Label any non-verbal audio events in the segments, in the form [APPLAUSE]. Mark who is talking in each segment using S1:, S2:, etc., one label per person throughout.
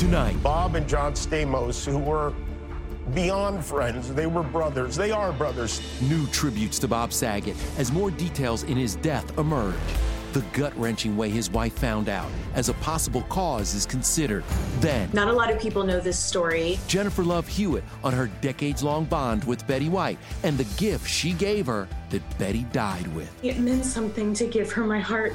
S1: Tonight,
S2: Bob and John Stamos, who were beyond friends. They were brothers. They are brothers.
S1: new tributes to Bob Saget as more details in his death emerge. The gut wrenching way his wife found out as a possible cause is considered. Then,
S3: Not a lot of people know this story.
S1: Jennifer Love Hewitt on her decades long bond with Betty White and the gift she gave her that Betty died with.
S3: It meant something to give her my heart.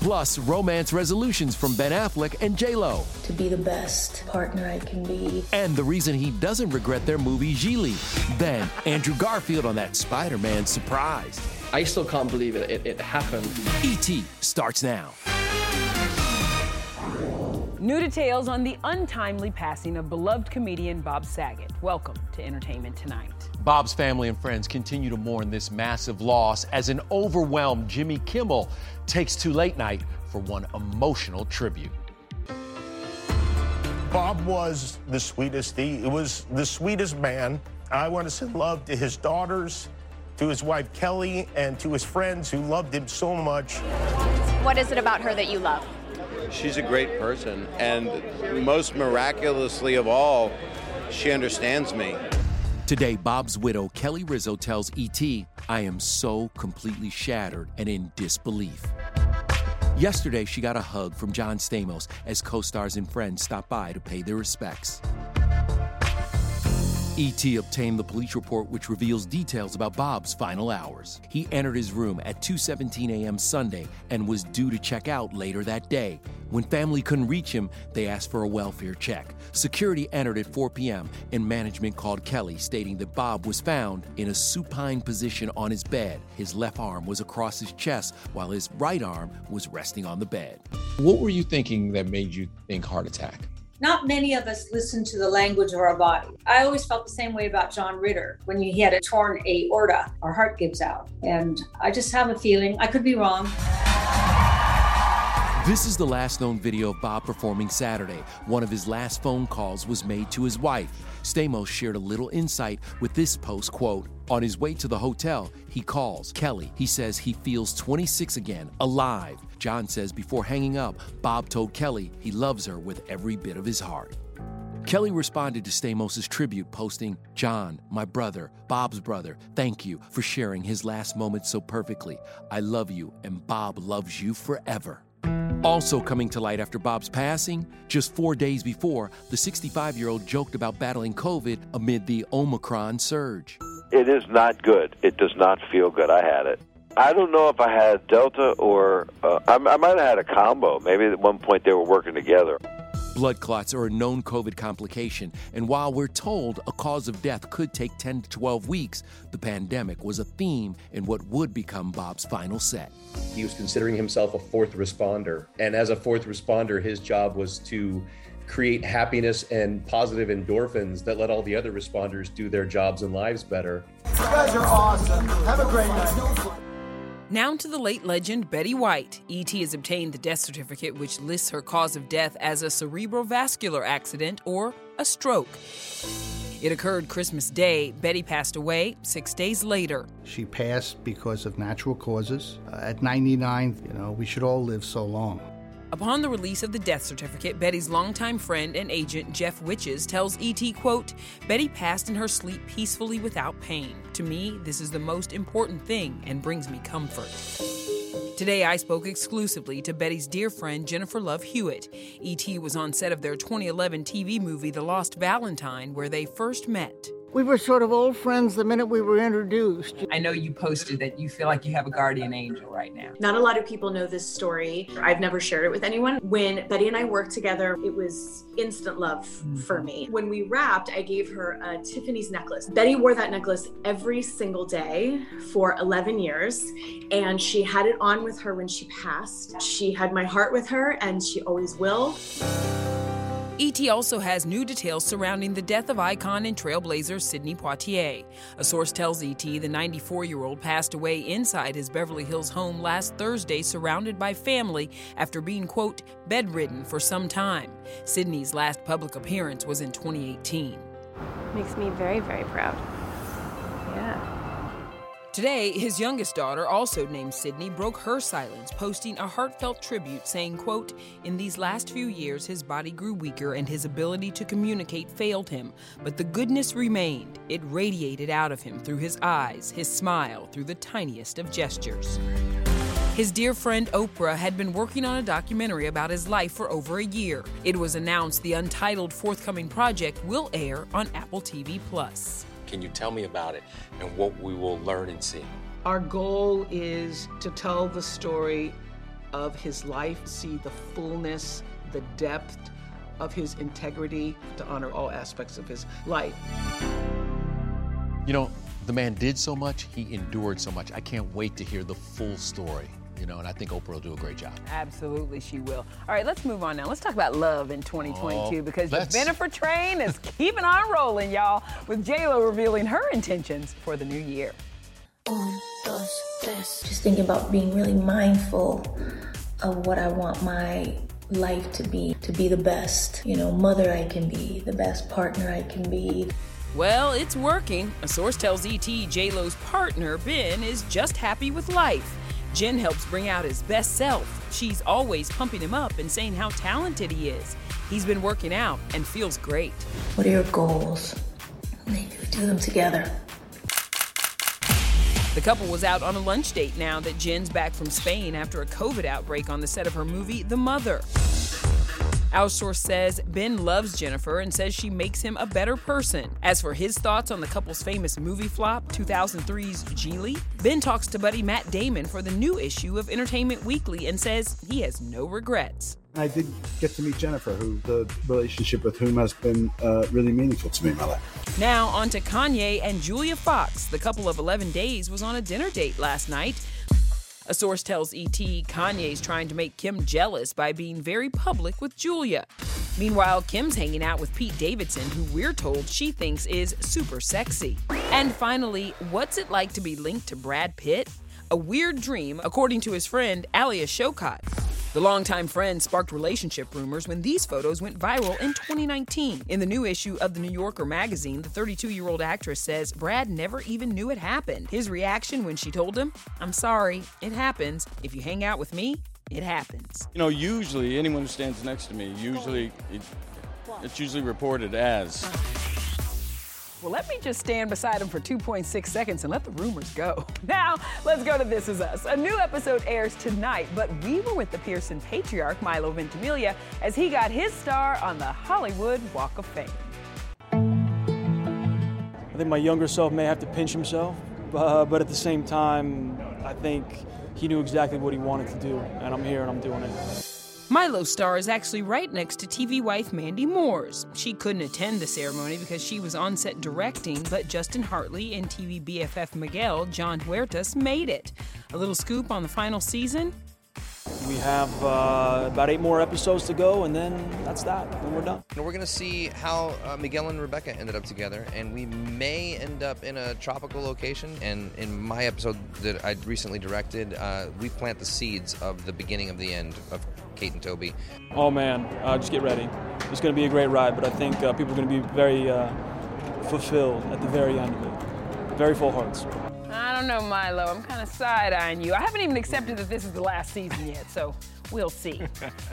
S1: Plus, romance resolutions from Ben Affleck and J-Lo.
S4: to be the best partner I can be.
S1: And the reason he doesn't regret their movie Gigli. Then, Andrew Garfield on that Spider Man surprise.
S5: I still can't believe it. It, it happened.
S1: E.T. starts now.
S6: New details on the untimely passing of beloved comedian Bob Saget. Welcome to Entertainment Tonight.
S7: Bob's family and friends continue to mourn this massive loss as an overwhelmed Jimmy Kimmel takes to late night for one emotional tribute.
S2: Bob was the sweetest. He was the sweetest man. I want to send love to his daughters, to his wife Kelly, and to his friends who loved him so much.
S8: What is it about her that you love?
S9: She's a great person, and most miraculously of all, she understands me.
S1: Today, Bob's widow, Kelly Rizzo, tells E.T., I am so completely shattered and in disbelief. Yesterday, she got a hug from John Stamos as co stars and friends stopped by to pay their respects. E.T. obtained the police report which reveals details about Bob's final hours. He entered his room at 2:17 a.m. Sunday and was due to check out later that day. When family couldn't reach him, they asked for a welfare check. Security entered at 4 p.m. and management called Kelly stating that Bob was found in a supine position on his bed. His left arm was across his chest while his right arm was resting on the bed.
S10: What were you thinking that made you think heart attack?
S11: Not many of us listen to the language of our body. I always felt the same way about John Ritter. When he had a torn aorta, our heart gives out. And I just have a feeling, I could be wrong.
S1: This is the last known video of Bob performing Saturday. One of his last phone calls was made to his wife. Stamos shared a little insight with this post quote, on his way to the hotel, he calls Kelly. He says he feels 26 again, alive. John says before hanging up, Bob told Kelly he loves her with every bit of his heart. Kelly responded to Stamos' tribute, posting, John, my brother, Bob's brother, thank you for sharing his last moments so perfectly. I love you, and Bob loves you forever. Also coming to light after Bob's passing, just four days before, the 65 year old joked about battling COVID amid the Omicron surge.
S12: It is not good. It does not feel good. I had it. I don't know if I had Delta or uh, I, I might have had a combo. Maybe at one point they were working together.
S1: Blood clots are a known COVID complication, and while we're told a cause of death could take 10 to 12 weeks, the pandemic was a theme in what would become Bob's final set.
S13: He was considering himself a fourth responder, and as a fourth responder, his job was to create happiness and positive endorphins that let all the other responders do their jobs and lives better.
S14: You guys are awesome. Have a great night.
S6: Now to the late legend Betty White. ET has obtained the death certificate, which lists her cause of death as a cerebrovascular accident or a stroke. It occurred Christmas Day. Betty passed away six days later.
S15: She passed because of natural causes. Uh, at 99, you know, we should all live so long.
S6: Upon the release of the death certificate, Betty's longtime friend and agent Jeff Witjas tells ET, quote, Betty passed in her sleep peacefully without pain. To me, this is the most important thing and brings me comfort. Today, I spoke exclusively to Betty's dear friend Jennifer Love Hewitt. E.T. was on set of their 2011 TV movie The Lost Valentine, where they first met.
S16: We were sort of old friends the minute we were introduced.
S6: I know you posted that you feel like you have a guardian angel right now.
S3: Not a lot of people know this story. I've never shared it with anyone. When Betty and I worked together, it was instant love mm-hmm. for me. When we wrapped, I gave her a Tiffany's necklace. Betty wore that necklace every single day for 11 years, and she had it on with her when she passed. She had my heart with her, and she always will.
S6: ET also has new details surrounding the death of icon and trailblazer Sidney Poitier. A source tells ET the 94 year old passed away inside his Beverly Hills home last Thursday, surrounded by family after being, quote, bedridden for some time. Sidney's last public appearance was in 2018.
S17: Makes me very, very proud. Yeah.
S6: Today, his youngest daughter, also named Sydney, broke her silence, posting a heartfelt tribute saying, quote, In these last few years, his body grew weaker and his ability to communicate failed him, but the goodness remained. It radiated out of him through his eyes, his smile, through the tiniest of gestures. His dear friend Oprah had been working on a documentary about his life for over a year. It was announced the untitled forthcoming project will air on Apple TV Plus.
S7: Can you tell me about it and what we will learn and see?
S18: Our goal is to tell the story of his life, see the fullness, the depth of his integrity, to honor all aspects of his life.
S7: You know, the man did so much, he endured so much. I can't wait to hear the full story you know, and I think Oprah will do a great job.
S6: Absolutely, she will. All right, let's move on now. Let's talk about love in 2022 oh, because the Bennifer train is [LAUGHS] keeping on rolling, y'all, with J-Lo revealing her intentions for the new year.
S4: Just thinking about being really mindful of what I want my life to be, to be the best, you know, mother I can be, the best partner I can be.
S6: Well, it's working. A source tells ET J-Lo's partner, Ben, is just happy with life. Jen helps bring out his best self. She's always pumping him up and saying how talented he is. He's been working out and feels great.
S4: What are your goals? Maybe we do them together.
S6: The couple was out on a lunch date now that Jen's back from Spain after a COVID outbreak on the set of her movie, The Mother. Our source says Ben loves Jennifer and says she makes him a better person. As for his thoughts on the couple's famous movie flop, 2003's Gigli, Ben talks to buddy Matt Damon for the new issue of Entertainment Weekly and says he has no regrets.
S19: I did get to meet Jennifer, who the relationship with whom has been uh, really meaningful to me in my life.
S6: Now on to Kanye and Julia Fox. The couple of 11 days was on a dinner date last night. A source tells ET Kanye's trying to make Kim jealous by being very public with Julia. Meanwhile, Kim's hanging out with Pete Davidson, who we're told she thinks is super sexy. And finally, what's it like to be linked to Brad Pitt? A weird dream, according to his friend Alia Shawkat. The longtime friend sparked relationship rumors when these photos went viral in 2019. In the new issue of the New Yorker magazine, the 32 year old actress says Brad never even knew it happened. His reaction when she told him, I'm sorry, it happens. If you hang out with me, it happens.
S20: You know, usually anyone who stands next to me, usually it,
S21: It's usually reported as.
S6: Well, let me just stand beside him for 2.6 seconds and let the rumors go. [LAUGHS] Now, let's go to This Is Us. A new episode airs tonight, but we were with the Pearson patriarch, Milo Ventimiglia, as he got his star on the Hollywood Walk of Fame.
S22: I think my younger self may have to pinch himself, uh, but at the same time, I think he knew exactly what he wanted to do, and I'm here and I'm doing it.
S6: Milo's star is actually right next to TV wife Mandy Moore's. She couldn't attend the ceremony because she was on set directing, but Justin Hartley and TV BFF Miguel, Jon Huertas, made it. A little scoop on the final season?
S22: We have uh, about eight more episodes to go, and then that's that. Then we're done.
S20: We're going to see how uh, Miguel and Rebecca ended up together, and we may end up in a tropical location. And in my episode that I recently directed, uh, we plant the seeds of the beginning of the end of Kate and Toby.
S22: Oh man, uh, just get ready. It's going to be a great ride, but I think uh, people are going to be very uh, fulfilled at the very end of it. Very full hearts.
S6: I don't know, Milo. I'm kind of side eyeing you. I haven't even accepted that this is the last season yet, so we'll see.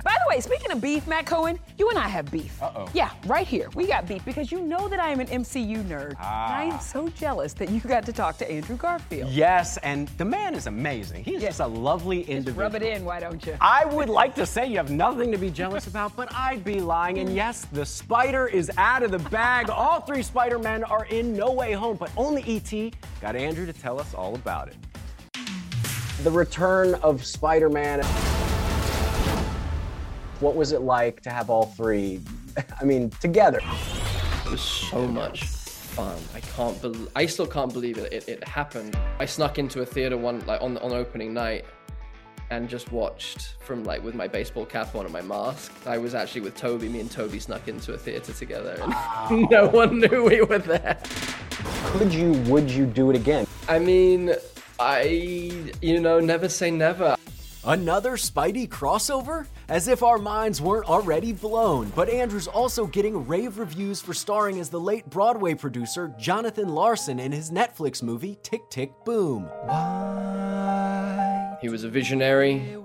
S6: By the way, speaking of beef, Matt Cohen, you and I have beef.
S23: Uh-oh.
S6: Yeah, right here. We got beef because you know that I am an MCU nerd.
S23: Ah.
S6: And I am so jealous that you got to talk to Andrew Garfield.
S23: Yes, and the man is amazing. He's just a lovely individual.
S6: Rub it in, why don't you?
S23: I would like to say you have nothing to be jealous [LAUGHS] about, but I'd be lying. And yes, the spider is out of the bag. [LAUGHS] All three Spider Men are in No Way Home, but only E.T. got Andrew to tell us all about it. The return of Spider Man. What was it like to have all three, [LAUGHS] I mean, together?
S5: It was so much fun. I can't believe. I still can't believe it. it. It happened. I snuck into a theater one like on on opening night, and just watched from like with my baseball cap on and my mask. I was actually with Tobey. Me and Tobey snuck into a theater together, and [LAUGHS] no one knew we were there.
S23: Could you, would you do it again?
S5: I mean, I you know never say never.
S24: Another Spidey crossover? As if our minds weren't already blown. But Andrew's also getting rave reviews for starring as the late Broadway producer Jonathan Larson in his Netflix movie Tick Tick Boom.
S5: He was a visionary.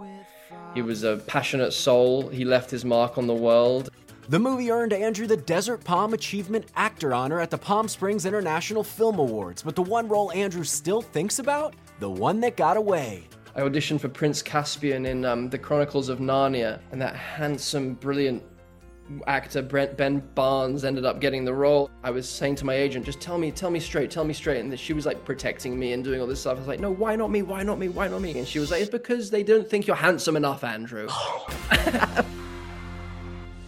S5: He was a passionate soul. He left his mark on the world.
S24: The movie earned Andrew the Desert Palm Achievement Actor honor at the Palm Springs International Film Awards, but the one role Andrew still thinks about? The one that got away.
S5: I auditioned for Prince Caspian in um, The Chronicles of Narnia, and that handsome, brilliant actor Brent Ben Barnes ended up getting the role. I was saying to my agent, just tell me, tell me straight, tell me straight. And she was like protecting me and doing all this stuff. I was like, no, why not me? Why not me? Why not me? And she was like, it's because they don't think you're handsome enough, Andrew. [LAUGHS]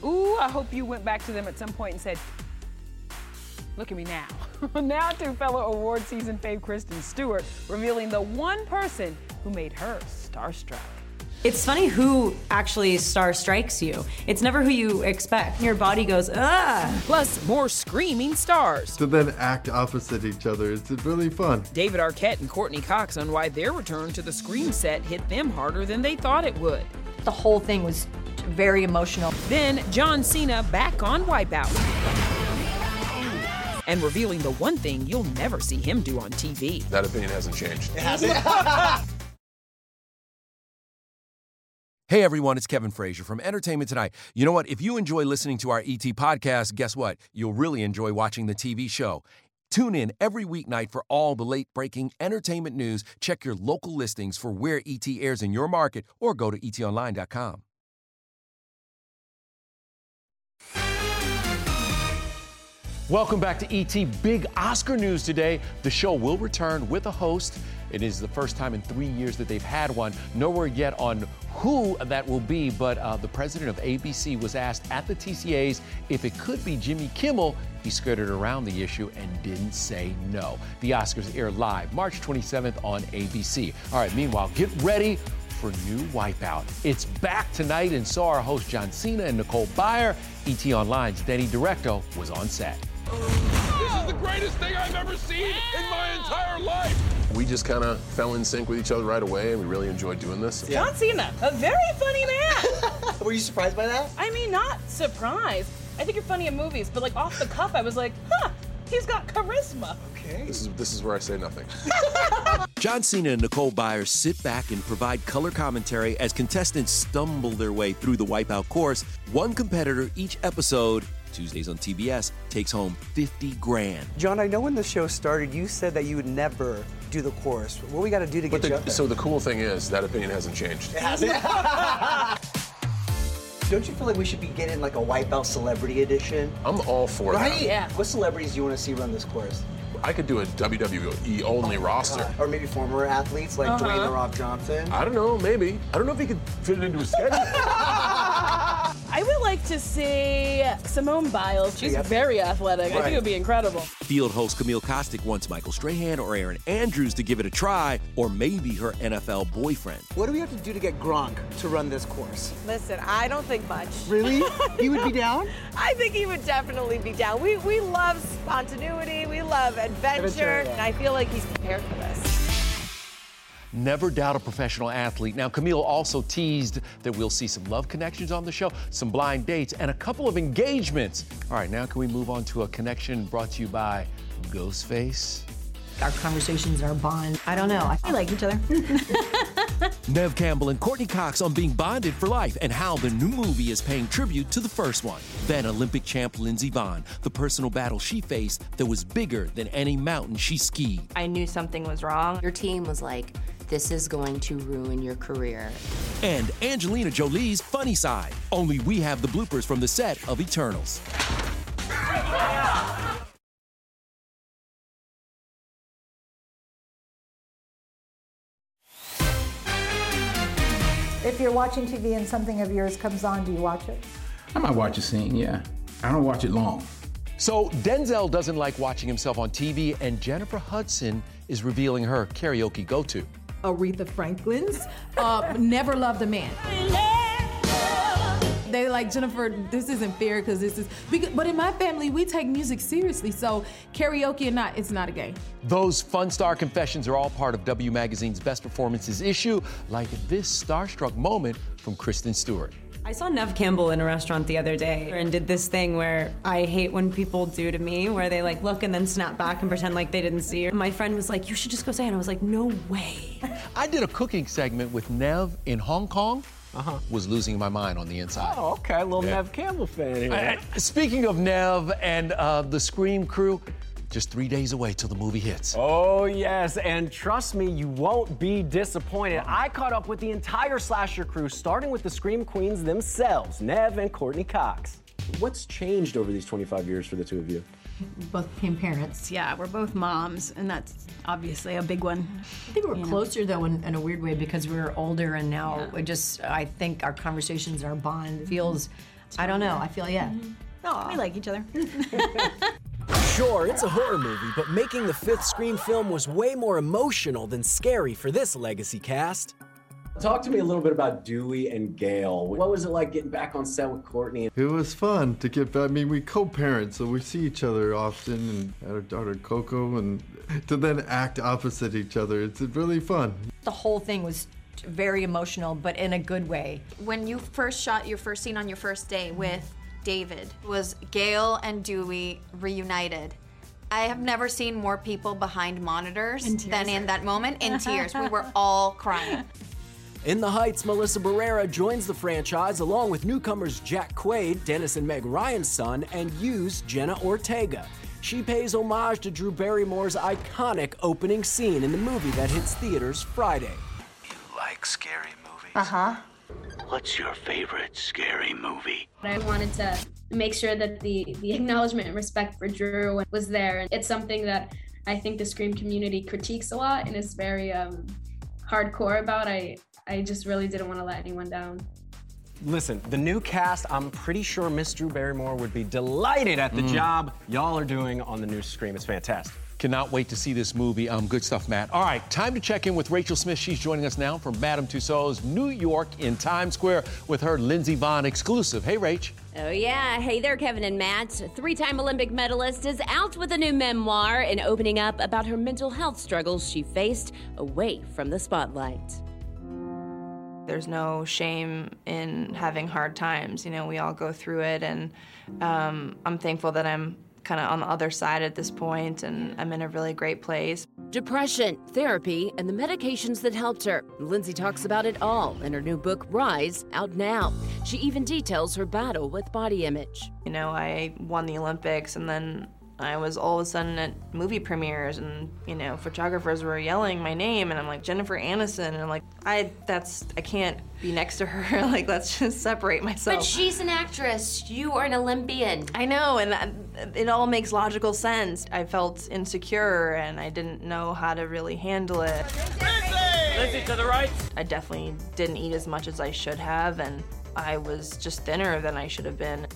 S6: Ooh, I hope you went back to them at some point and said, Look at me now. [LAUGHS] now to fellow award season fave Kristen Stewart, revealing the one person who made her starstruck.
S25: It's funny who actually star strikes you. It's never who you expect. Your body goes, ah.
S6: Plus, more screaming stars.
S26: To then act opposite each other, it's really fun.
S6: David Arquette and Courteney Cox on why their return to the Scream set hit them harder than they thought it would.
S25: The whole thing was very emotional.
S6: Then John Cena back on Wipeout. And revealing the one thing you'll never see him do on TV.
S27: That opinion hasn't changed. Has it? [LAUGHS]
S1: Hey everyone, it's Kevin Frazier from Entertainment Tonight. You know what? If you enjoy listening to our ET podcast, guess what? You'll really enjoy watching the TV show. Tune in every weeknight for all the late breaking entertainment news. Check your local listings for where ET airs in your market or go to etonline.com.
S7: Welcome back to ET. Big Oscar news today. The show will return with a host. It is the first time in three years that they've had one. Nowhere yet on who that will be, but uh, the president of ABC was asked at the TCAs if it could be Jimmy Kimmel. He skirted around the issue and didn't say no. The Oscars air live March 27th on ABC. All right, meanwhile, get ready for new Wipeout. It's back tonight, and so our host John Cena and Nicole Byer. ET Online's Denny Directo was on set.
S27: This is the greatest thing I've ever seen in my entire life. We just kind of fell in sync with each other right away, and we really enjoyed doing this.
S28: John Cena, a very funny man. [LAUGHS]
S29: Were you surprised by that?
S28: I mean, not surprised. I think you're funny in movies, but like off the cuff, I was like, huh, he's got charisma.
S29: Okay.
S27: This is this is where I say nothing. [LAUGHS]
S1: John Cena and Nicole Byers sit back and provide color commentary as contestants stumble their way through the Wipeout course, one competitor each episode Tuesdays on TBS, takes home 50 grand.
S30: John, I know when the show started, you said that you would never do the chorus. What we got to do to
S27: But
S30: get you
S27: the,
S30: up there?
S27: so the cool thing is that opinion hasn't changed.
S30: It hasn't. [LAUGHS] Don't you feel like we should be getting like a Wipeout Celebrity Edition?
S27: I'm all for
S30: right?
S27: that.
S30: Yeah. What celebrities do you want to see run this course?
S27: I could do a WWE only roster.
S30: Or maybe former athletes like
S27: Uh-huh.
S30: Dwayne The Rock Johnson?
S27: I don't know, maybe. I don't know if he could fit it into a schedule. [LAUGHS]
S28: I would like to see Simone Biles. She's
S1: Yep.
S28: very athletic. I think it would be incredible.
S1: Field host Camille Kostek wants Michael Strahan or Erin Andrews to give it a try, or maybe her NFL boyfriend.
S30: What do we have to do to get Gronk to run this course?
S31: Listen, I don't think much.
S30: Really? [LAUGHS] He would be down?
S31: I think he would definitely be down. We we love spontaneity, we love adventure,
S1: Adventure, yeah.
S31: and I feel like he's prepared for this.
S7: Never doubt a professional athlete. Now, Camille also teased that we'll see some love connections on the show, some blind dates, and a couple of engagements. All right, now can we move on to a connection brought to you by Ghostface?
S25: Our conversations are bond. I don't know. I like each other. [LAUGHS]
S1: Neve Campbell and Courteney Cox on being bonded for life and how the new movie is paying tribute to the first one. Then Olympic champ Lindsey Vonn, the personal battle she faced that was bigger than any mountain she skied.
S32: I knew something was wrong. Your team was like, this is going to ruin your career.
S1: And Angelina Jolie's funny side. Only we have the bloopers from the set of Eternals.
S33: If you're watching TV and something of yours comes on, do you watch it?
S34: I might watch a scene, yeah. I don't watch it long.
S7: So, Denzel doesn't like watching himself on TV, and Jennifer Hudson is revealing her karaoke go to.
S35: Aretha Franklin's uh, Never Loved a Man. They like Jennifer. This isn't fair because this is. Because, but in my family, we take music seriously. So karaoke or not, it's not a game.
S7: Those Fun Star confessions are all part of W Magazine's Best Performances issue, like this starstruck moment from Kristen Stewart.
S25: I saw Neve Campbell in a restaurant the other day and did this thing where I hate when people do to me, where they like look and then snap back and pretend like they didn't see her. My friend was like, "You should just go say," it. and I was like, "No way."
S7: I did a cooking segment with Neve in Hong Kong. Uh-huh. Was losing my mind on the inside.
S23: Oh, okay. A little
S7: Yeah.
S23: Neve Campbell fan here.
S7: Uh, speaking of Neve and uh, the Scream crew, just three days away till the movie hits.
S23: Oh, yes, and trust me, you won't be disappointed. I caught up with the entire slasher crew, starting with the Scream Queens themselves, Neve and Courteney Cox. What's changed over these 25 years for the two of you?
S35: Both became parents.
S36: Yeah, we're both moms, and that's obviously a big one.
S25: I think we're closer though in, in a weird way because we're older and now we just I think our conversations, and our bond feels. Mm-hmm. I don't know. I feel yeah. Mm-hmm.
S36: No, we like each other. [LAUGHS]
S24: Sure, it's a horror movie, but making the fifth Scream film was way more emotional than scary for this legacy cast.
S23: Talk to me a little bit about Dewey and Gail. What was it like getting back on set with Courteney?
S26: It was fun to get back. I mean, we co-parent, so we see each other often, and our daughter Coco, and to then act opposite each other, it's really fun.
S25: The whole thing was very emotional, but in a good way.
S37: When you first shot your first scene on your first day with David, was Gail and Dewey reunited. I have never seen more people behind monitors
S25: In
S37: than in that moment in [LAUGHS] tears. We were all crying.
S24: In the Heights, Melissa Barrera joins the franchise along with newcomers Jack Quaid, Dennis and Meg Ryan's son, and You's Jenna Ortega. She pays homage to Drew Barrymore's iconic opening scene in the movie that hits theaters Friday.
S38: You like scary movies?
S37: Uh huh.
S38: What's your favorite scary movie?
S29: I wanted to make sure that the the acknowledgement and respect for Drew was there. It's something that I think the Scream community critiques a lot and is very um, hardcore about. I I just really didn't want to let anyone down.
S23: Listen, the new cast, I'm pretty sure Miss Drew Barrymore would be delighted at the
S7: Mm.
S23: job y'all are doing on the new Scream. It's fantastic.
S7: Cannot wait to see this movie. Um, good stuff, Matt. All right, time to check in with Rachel Smith. She's joining us now from Madame Tussauds, New York, in Times Square, with her Lindsey Vonn exclusive. Hey, Rach.
S39: Oh, yeah. Hey there, Kevin and Matt. Three time Olympic medalist is out with a new memoir and opening up about her mental health struggles she faced away from the spotlight.
S40: There's no shame in having hard times. You know, we all go through it, and um, I'm thankful that I'm kind of on the other side at this point, and I'm in a really great place.
S39: depression, therapy, and the medications that helped her. Lindsey talks about it all in her new book, Rise, out now. She even details her battle with body image.
S40: You know, I won the Olympics and then I was all of a sudden at movie premieres and, you know, photographers were yelling my name and I'm like, Jennifer Aniston. And I'm like, I, that's, I can't be next to her. [LAUGHS] like, let's just separate myself.
S32: But she's an actress. You are an Olympian.
S40: I know, and that, it all makes logical sense. I felt insecure and I didn't know how to really handle it.
S41: Lindsey to the right.
S40: I definitely didn't eat as much as I should have and I was just thinner than I should have been.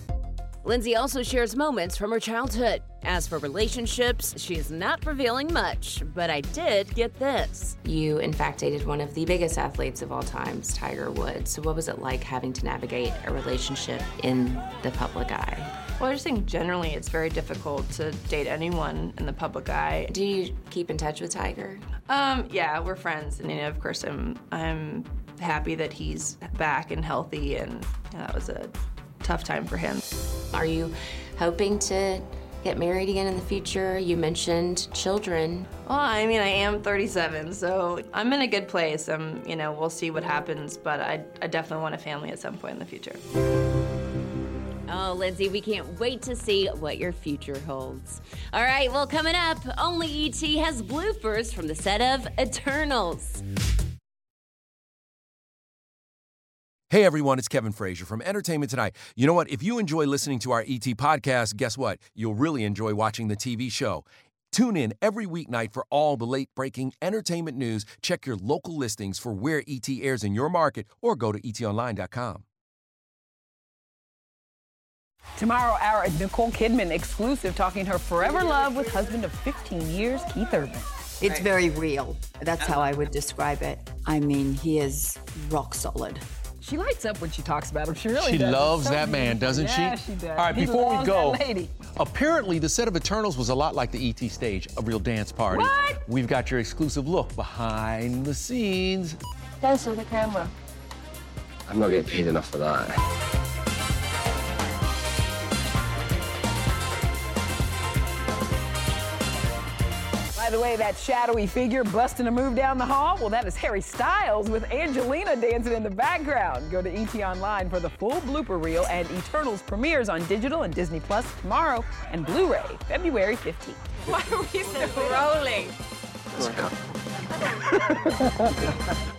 S39: Lindsey also shares moments from her childhood. As for relationships, she is not revealing much, but I did get this.
S32: You, in fact, dated one of the biggest athletes of all times, Tiger Woods. So, what was it like having to navigate a relationship in the public eye?
S40: Well, I just think generally it's very difficult to date anyone in the public eye.
S32: Do you keep in touch with Tiger?
S40: Um, yeah, we're friends, and you know, of course, I'm I'm happy that he's back and healthy, and you know, that was a tough time for him.
S32: Are you hoping to get married again in the future? You mentioned children.
S40: Well, I mean, I am 37, so I'm in a good place. Um, you know, we'll see what happens, but I, I definitely want a family at some point in the future.
S39: Oh, Lindsey, we can't wait to see what your future holds. All right, well, coming up, only ET has bloopers from the set of Eternals.
S1: Hey everyone, it's Kevin Frazier from Entertainment Tonight. You know what? If you enjoy listening to our ET podcast, guess what? You'll really enjoy watching the TV show. Tune in every weeknight for all the late breaking entertainment news. Check your local listings for where ET airs in your market or go to etonline.com.
S6: Tomorrow, our Nicole Kidman exclusive talking her forever love with husband of 15 years, Keith Urban.
S25: It's very real. That's how I would describe it. I mean, he is rock solid.
S6: She lights up when she talks about him. She really
S42: She
S6: does. It's
S42: loves
S6: so
S42: that man, doesn't
S6: yeah,
S42: she?
S6: she does.
S42: All right,
S6: He
S42: before we go,
S6: lady.
S42: apparently the set of Eternals was a lot like the ET stage, a real dance party.
S6: What?
S42: We've got your exclusive look behind the scenes.
S6: Dance with the camera.
S27: I'm not getting paid enough for that.
S6: By the way, that shadowy figure busting a move down the hall, well, that is Harry Styles with Angelina dancing in the background. Go to ET Online for the full blooper reel, and Eternals premieres on digital and Disney Plus tomorrow and Blu-ray February 15th.
S37: Why are we still rolling? [LAUGHS]